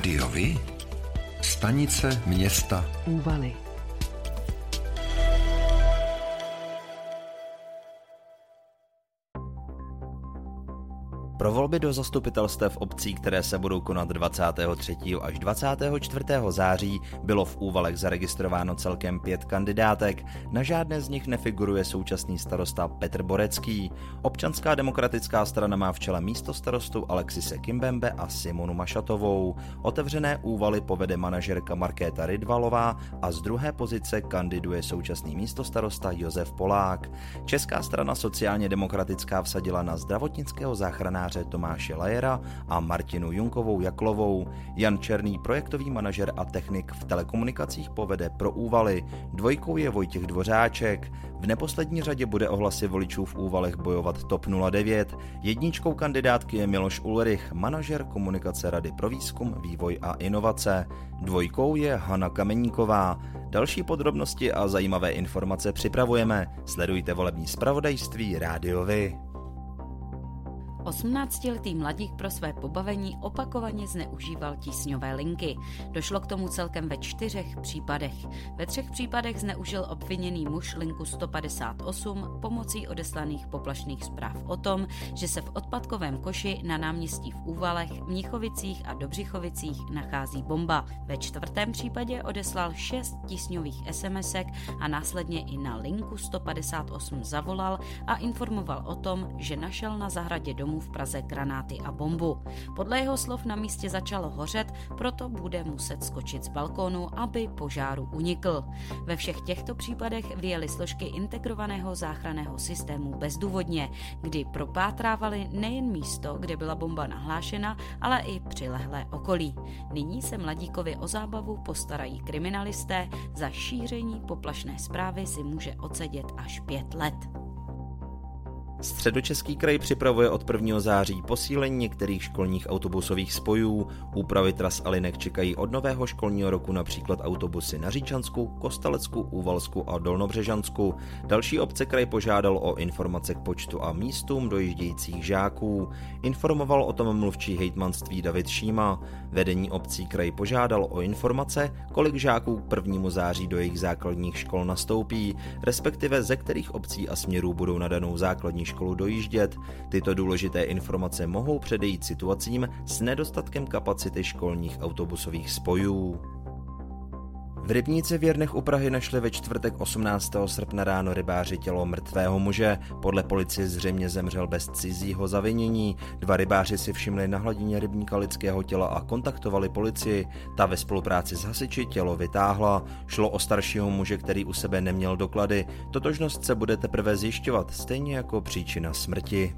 Rádiovi? Stanice města Úvaly. Pro volby do zastupitelstev obcí, které se budou konat 23. až 24. září, bylo v úvalech zaregistrováno celkem pět kandidátek. Na žádné z nich nefiguruje současný starosta Petr Borecký. Občanská demokratická strana má v čele místo starostu Alexise Kimbembe a Simonu Mašatovou. Otevřené úvaly povede manažerka Markéta Rydvalová a z druhé pozice kandiduje současný místo starosta Josef Polák. Česká strana sociálně demokratická vsadila na zdravotnického záchranáře novináře Tomáše Lajera a Martinu Junkovou Jaklovou. Jan Černý, projektový manažer a technik v telekomunikacích, povede pro úvaly. Dvojkou je Vojtěch Dvořáček. V neposlední řadě bude ohlasy voličů v úvalech bojovat TOP 09. Jedničkou kandidátky je Miloš Ulrich, manažer komunikace Rady pro výzkum, vývoj a inovace. Dvojkou je Hana Kameníková. Další podrobnosti a zajímavé informace připravujeme. Sledujte volební zpravodajství Rádiovi. 18-letý mladík pro své pobavení opakovaně zneužíval tísňové linky. Došlo k tomu celkem ve čtyřech případech. Ve třech případech zneužil obviněný muž linku 158 pomocí odeslaných poplašných zpráv o tom, že se v odpadkovém koši na náměstí v Úvalech, Mnichovicích a Dobřichovicích nachází bomba. Ve čtvrtém případě odeslal šest tísňových SMSek a následně i na linku 158 zavolal a informoval o tom, že našel na zahradě domu domů v Praze granáty a bombu. Podle jeho slov na místě začalo hořet, proto bude muset skočit z balkónu, aby požáru unikl. Ve všech těchto případech vyjeli složky integrovaného záchranného systému bezdůvodně, kdy propátrávali nejen místo, kde byla bomba nahlášena, ale i přilehlé okolí. Nyní se mladíkovi o zábavu postarají kriminalisté, za šíření poplašné zprávy si může odsedět až pět let. Středočeský kraj připravuje od 1. září posílení některých školních autobusových spojů. Úpravy tras a linek čekají od nového školního roku například autobusy na Říčansku, Kostalecku, Úvalsku a Dolnobřežansku. Další obce kraj požádal o informace k počtu a místům dojíždějících žáků. Informoval o tom mluvčí hejtmanství David Šíma. Vedení obcí kraj požádal o informace, kolik žáků k 1. září do jejich základních škol nastoupí, respektive ze kterých obcí a směrů budou na danou základní školu dojíždět. Tyto důležité informace mohou předejít situacím s nedostatkem kapacity školních autobusových spojů. V rybníci v Jernech u Prahy našli ve čtvrtek 18. srpna ráno rybáři tělo mrtvého muže. Podle policie zřejmě zemřel bez cizího zavinění. Dva rybáři si všimli na hladině rybníka lidského těla a kontaktovali policii. Ta ve spolupráci s hasiči tělo vytáhla. Šlo o staršího muže, který u sebe neměl doklady. Totožnost se bude teprve zjišťovat, stejně jako příčina smrti.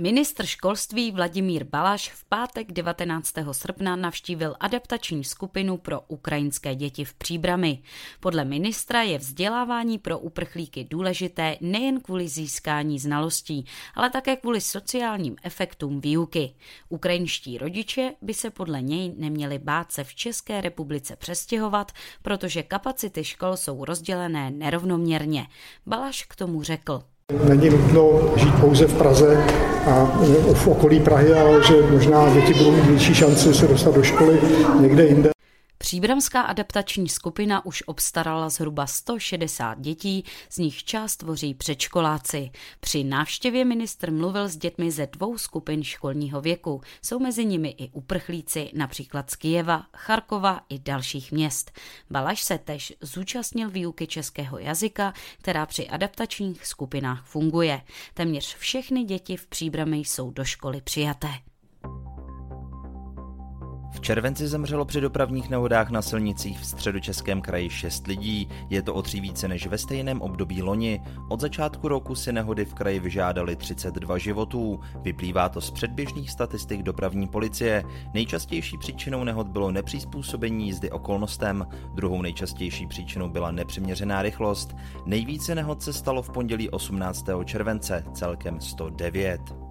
Ministr školství Vladimír Balaš v pátek 19. srpna navštívil adaptační skupinu pro ukrajinské děti v Příbrami. Podle ministra je vzdělávání pro uprchlíky důležité nejen kvůli získání znalostí, ale také kvůli sociálním efektům výuky. Ukrajinští rodiče by se podle něj neměli bát se v České republice přestěhovat, protože kapacity škol jsou rozdělené nerovnoměrně. Balaš k tomu řekl. Není nutno žít pouze v Praze a v okolí Prahy, ale že možná děti budou mít větší šanci se dostat do školy někde jinde. Příbramská adaptační skupina už obstarala zhruba 160 dětí, z nich část tvoří předškoláci. Při návštěvě ministr mluvil s dětmi ze dvou skupin školního věku. Jsou mezi nimi i uprchlíci, například z Kijeva, Charkova i dalších měst. Balaš se tež zúčastnil výuky českého jazyka, která při adaptačních skupinách funguje. Téměř všechny děti v Příbrami jsou do školy přijaté. V červenci zemřelo při dopravních nehodách na silnicích v středočeském kraji 6 lidí, je to o tří více než ve stejném období loni. Od začátku roku si nehody v kraji vyžádali 32 životů. Vyplývá to z předběžných statistik dopravní policie. Nejčastější příčinou nehod bylo nepřizpůsobení jízdy okolnostem, druhou nejčastější příčinou byla nepřiměřená rychlost. Nejvíce nehod se stalo v pondělí 18. července, celkem 109.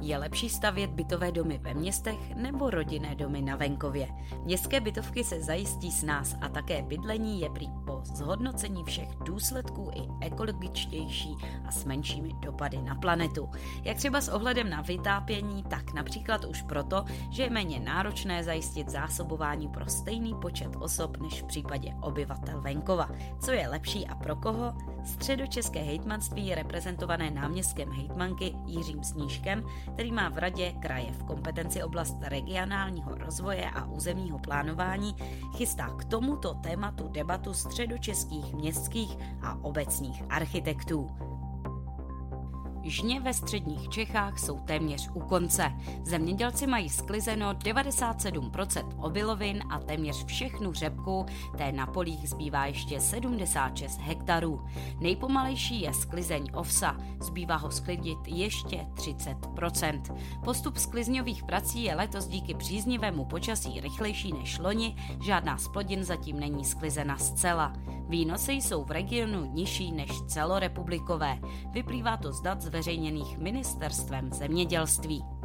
Je lepší stavět bytové domy ve městech nebo rodinné domy na venkově? Městské bytovky se zajistí s nás a také bydlení je prý po zhodnocení všech důsledků i ekologičtější a s menšími dopady na planetu. Jak třeba s ohledem na vytápění, tak například už proto, že je méně náročné zajistit zásobování pro stejný počet osob než v případě obyvatel venkova. Co je lepší a pro koho? Středočeské hejtmanství je reprezentované náměstkem hejtmanky Jiřím Snížkem, který má v radě kraje v kompetenci oblast regionálního rozvoje a územního plánování, chystá k tomuto tématu debatu středočeských městských a obecních architektů. Žně ve středních Čechách jsou téměř u konce. Zemědělci mají sklizeno 97% obilovin a téměř všechnu řepku, té na polích zbývá ještě 76 hektarů. Nejpomalejší je sklizeň ovsa, zbývá ho sklidit ještě 30%. Postup sklizňových prací je letos díky příznivému počasí rychlejší než loni, žádná z plodin zatím není sklizena zcela. Výnosy jsou v regionu nižší než celorepublikové. Vyplývá to z dat zveřejněných ministerstvem zemědělství.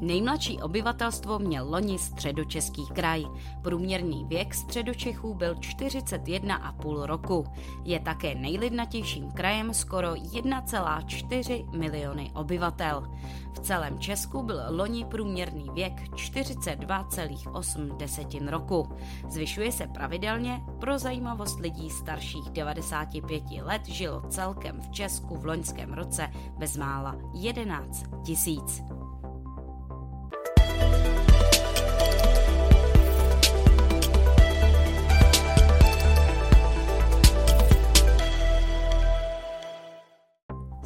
Nejmladší obyvatelstvo měl loni středočeský kraj. Průměrný věk středočechů byl 41,5 roku. Je také nejlidnatějším krajem skoro 1,4 miliony obyvatel. V celém Česku byl loni průměrný věk 42,8 roku. Zvyšuje se pravidelně, pro zajímavost lidí starších 95 let žilo celkem v Česku v loňském roce bezmála 11 tisíc.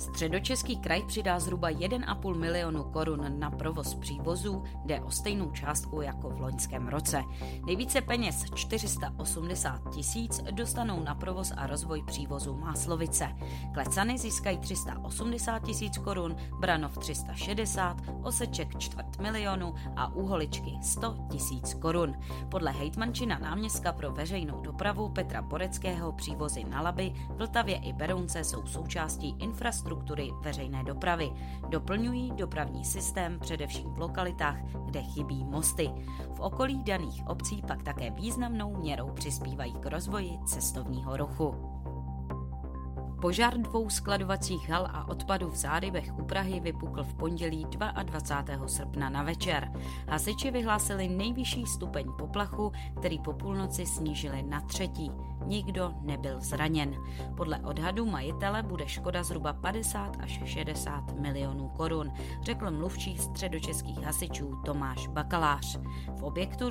Středočeský kraj přidá zhruba 1,5 milionu korun na provoz přívozů, jde o stejnou částku jako v loňském roce. Nejvíce peněz 480 tisíc dostanou na provoz a rozvoj přívozu Máslovice. Klecany získají 380 tisíc korun, Branov 360, Oseček čtvrt milionu a Úholičky 100 tisíc korun. Podle hejtmančina náměstka pro veřejnou dopravu Petra Boreckého přívozy na Laby, Vltavě i Berounce jsou součástí infrastruktury infrastruktury veřejné dopravy. Doplňují dopravní systém především v lokalitách, kde chybí mosty. V okolí daných obcí pak také významnou měrou přispívají k rozvoji cestovního ruchu. Požár dvou skladovacích hal a odpadu v Zádybech u Prahy vypukl v pondělí 22. srpna na večer. Hasiči vyhlásili nejvyšší stupeň poplachu, který po půlnoci snížili na třetí. Nikdo nebyl zraněn. Podle odhadu majitele bude škoda zhruba 50 až 60 milionů korun, řekl mluvčí středočeských hasičů Tomáš Bakalář. V objektu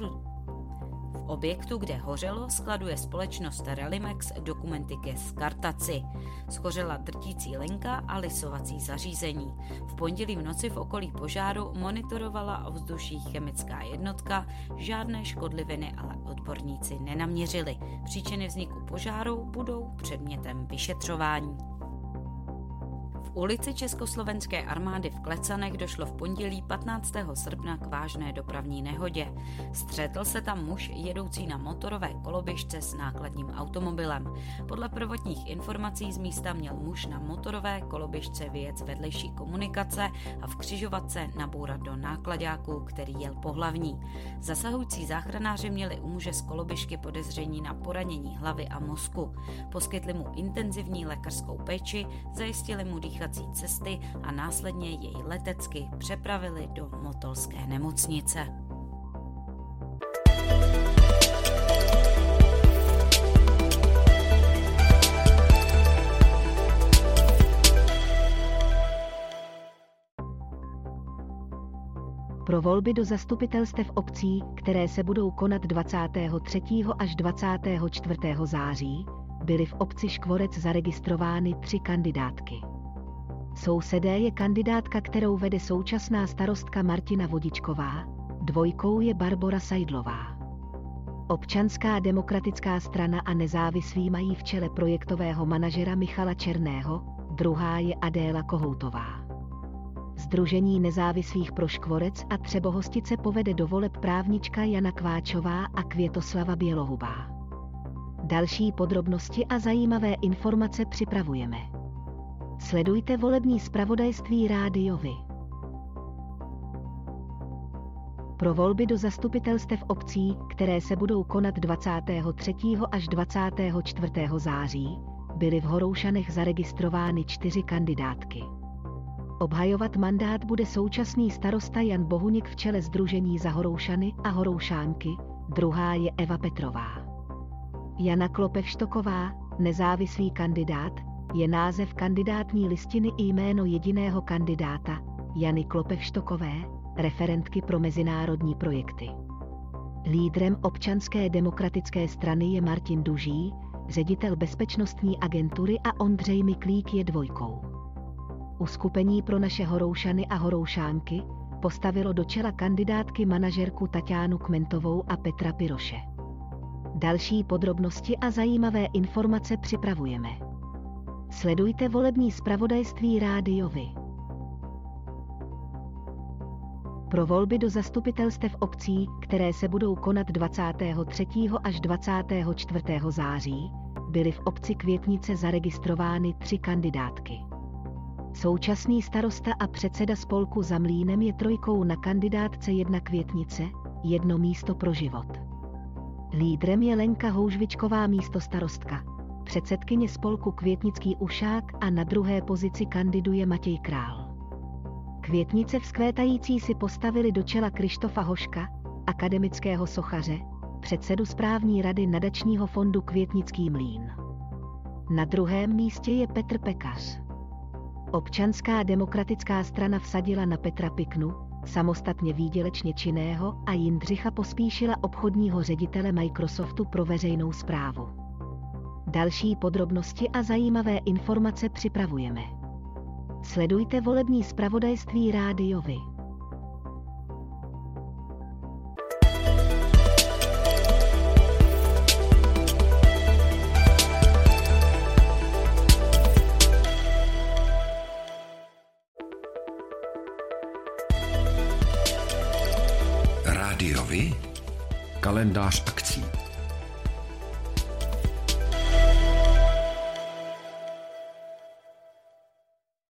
objektu, kde hořelo, skladuje společnost Relimex dokumenty ke skartaci. Schořela drtící linka a lisovací zařízení. V pondělí v noci v okolí požáru monitorovala ovzduší chemická jednotka, žádné škodliviny ale odborníci nenaměřili. Příčiny vzniku požáru budou předmětem vyšetřování ulici Československé armády v Klecanech došlo v pondělí 15. srpna k vážné dopravní nehodě. Střetl se tam muž jedoucí na motorové koloběžce s nákladním automobilem. Podle prvotních informací z místa měl muž na motorové koloběžce z vedlejší komunikace a v křižovatce nabourat do nákladáku, který jel po hlavní. Zasahující záchranáři měli u muže z koloběžky podezření na poranění hlavy a mozku. Poskytli mu intenzivní lékařskou péči, zajistili mu dýchání dýchací cesty a následně jej letecky přepravili do Motolské nemocnice. Pro volby do zastupitelstev obcí, které se budou konat 23. až 24. září, byly v obci Škvorec zaregistrovány tři kandidátky. Sousedé je kandidátka, kterou vede současná starostka Martina Vodičková, dvojkou je Barbora Sajdlová. Občanská demokratická strana a nezávislí mají v čele projektového manažera Michala Černého, druhá je Adéla Kohoutová. Združení nezávislých pro Škvorec a Třebohostice povede do voleb právnička Jana Kváčová a Květoslava Bělohubá. Další podrobnosti a zajímavé informace připravujeme. Sledujte volební zpravodajství rádiovi. Pro volby do zastupitelstev obcí, které se budou konat 23. až 24. září, byly v Horoušanech zaregistrovány čtyři kandidátky. Obhajovat mandát bude současný starosta Jan Bohuněk v čele Združení za Horoušany a Horoušánky, druhá je Eva Petrová. Jana Klopevštoková, nezávislý kandidát, je název kandidátní listiny i jméno jediného kandidáta, Jany Klopevštokové, referentky pro mezinárodní projekty. Lídrem občanské demokratické strany je Martin Duží, ředitel bezpečnostní agentury a Ondřej Miklík je dvojkou. Uskupení pro naše horoušany a horoušánky postavilo do čela kandidátky manažerku Tatiánu Kmentovou a Petra Piroše. Další podrobnosti a zajímavé informace připravujeme. Sledujte volební zpravodajství rádiovi. Pro volby do zastupitelstev obcí, které se budou konat 23. až 24. září, byly v obci Květnice zaregistrovány tři kandidátky. Současný starosta a předseda spolku za mlínem je trojkou na kandidátce jedna Květnice, jedno místo pro život. Lídrem je Lenka Houžvičková místo starostka, předsedkyně spolku Květnický ušák a na druhé pozici kandiduje Matěj Král. Květnice vzkvétající si postavili do čela Krištofa Hoška, akademického sochaře, předsedu správní rady nadačního fondu Květnický mlín. Na druhém místě je Petr Pekař. Občanská demokratická strana vsadila na Petra Piknu, samostatně výdělečně činného a Jindřicha pospíšila obchodního ředitele Microsoftu pro veřejnou zprávu. Další podrobnosti a zajímavé informace připravujeme. Sledujte volební zpravodajství rádiovi. Rádiovi? Kalendář akcí.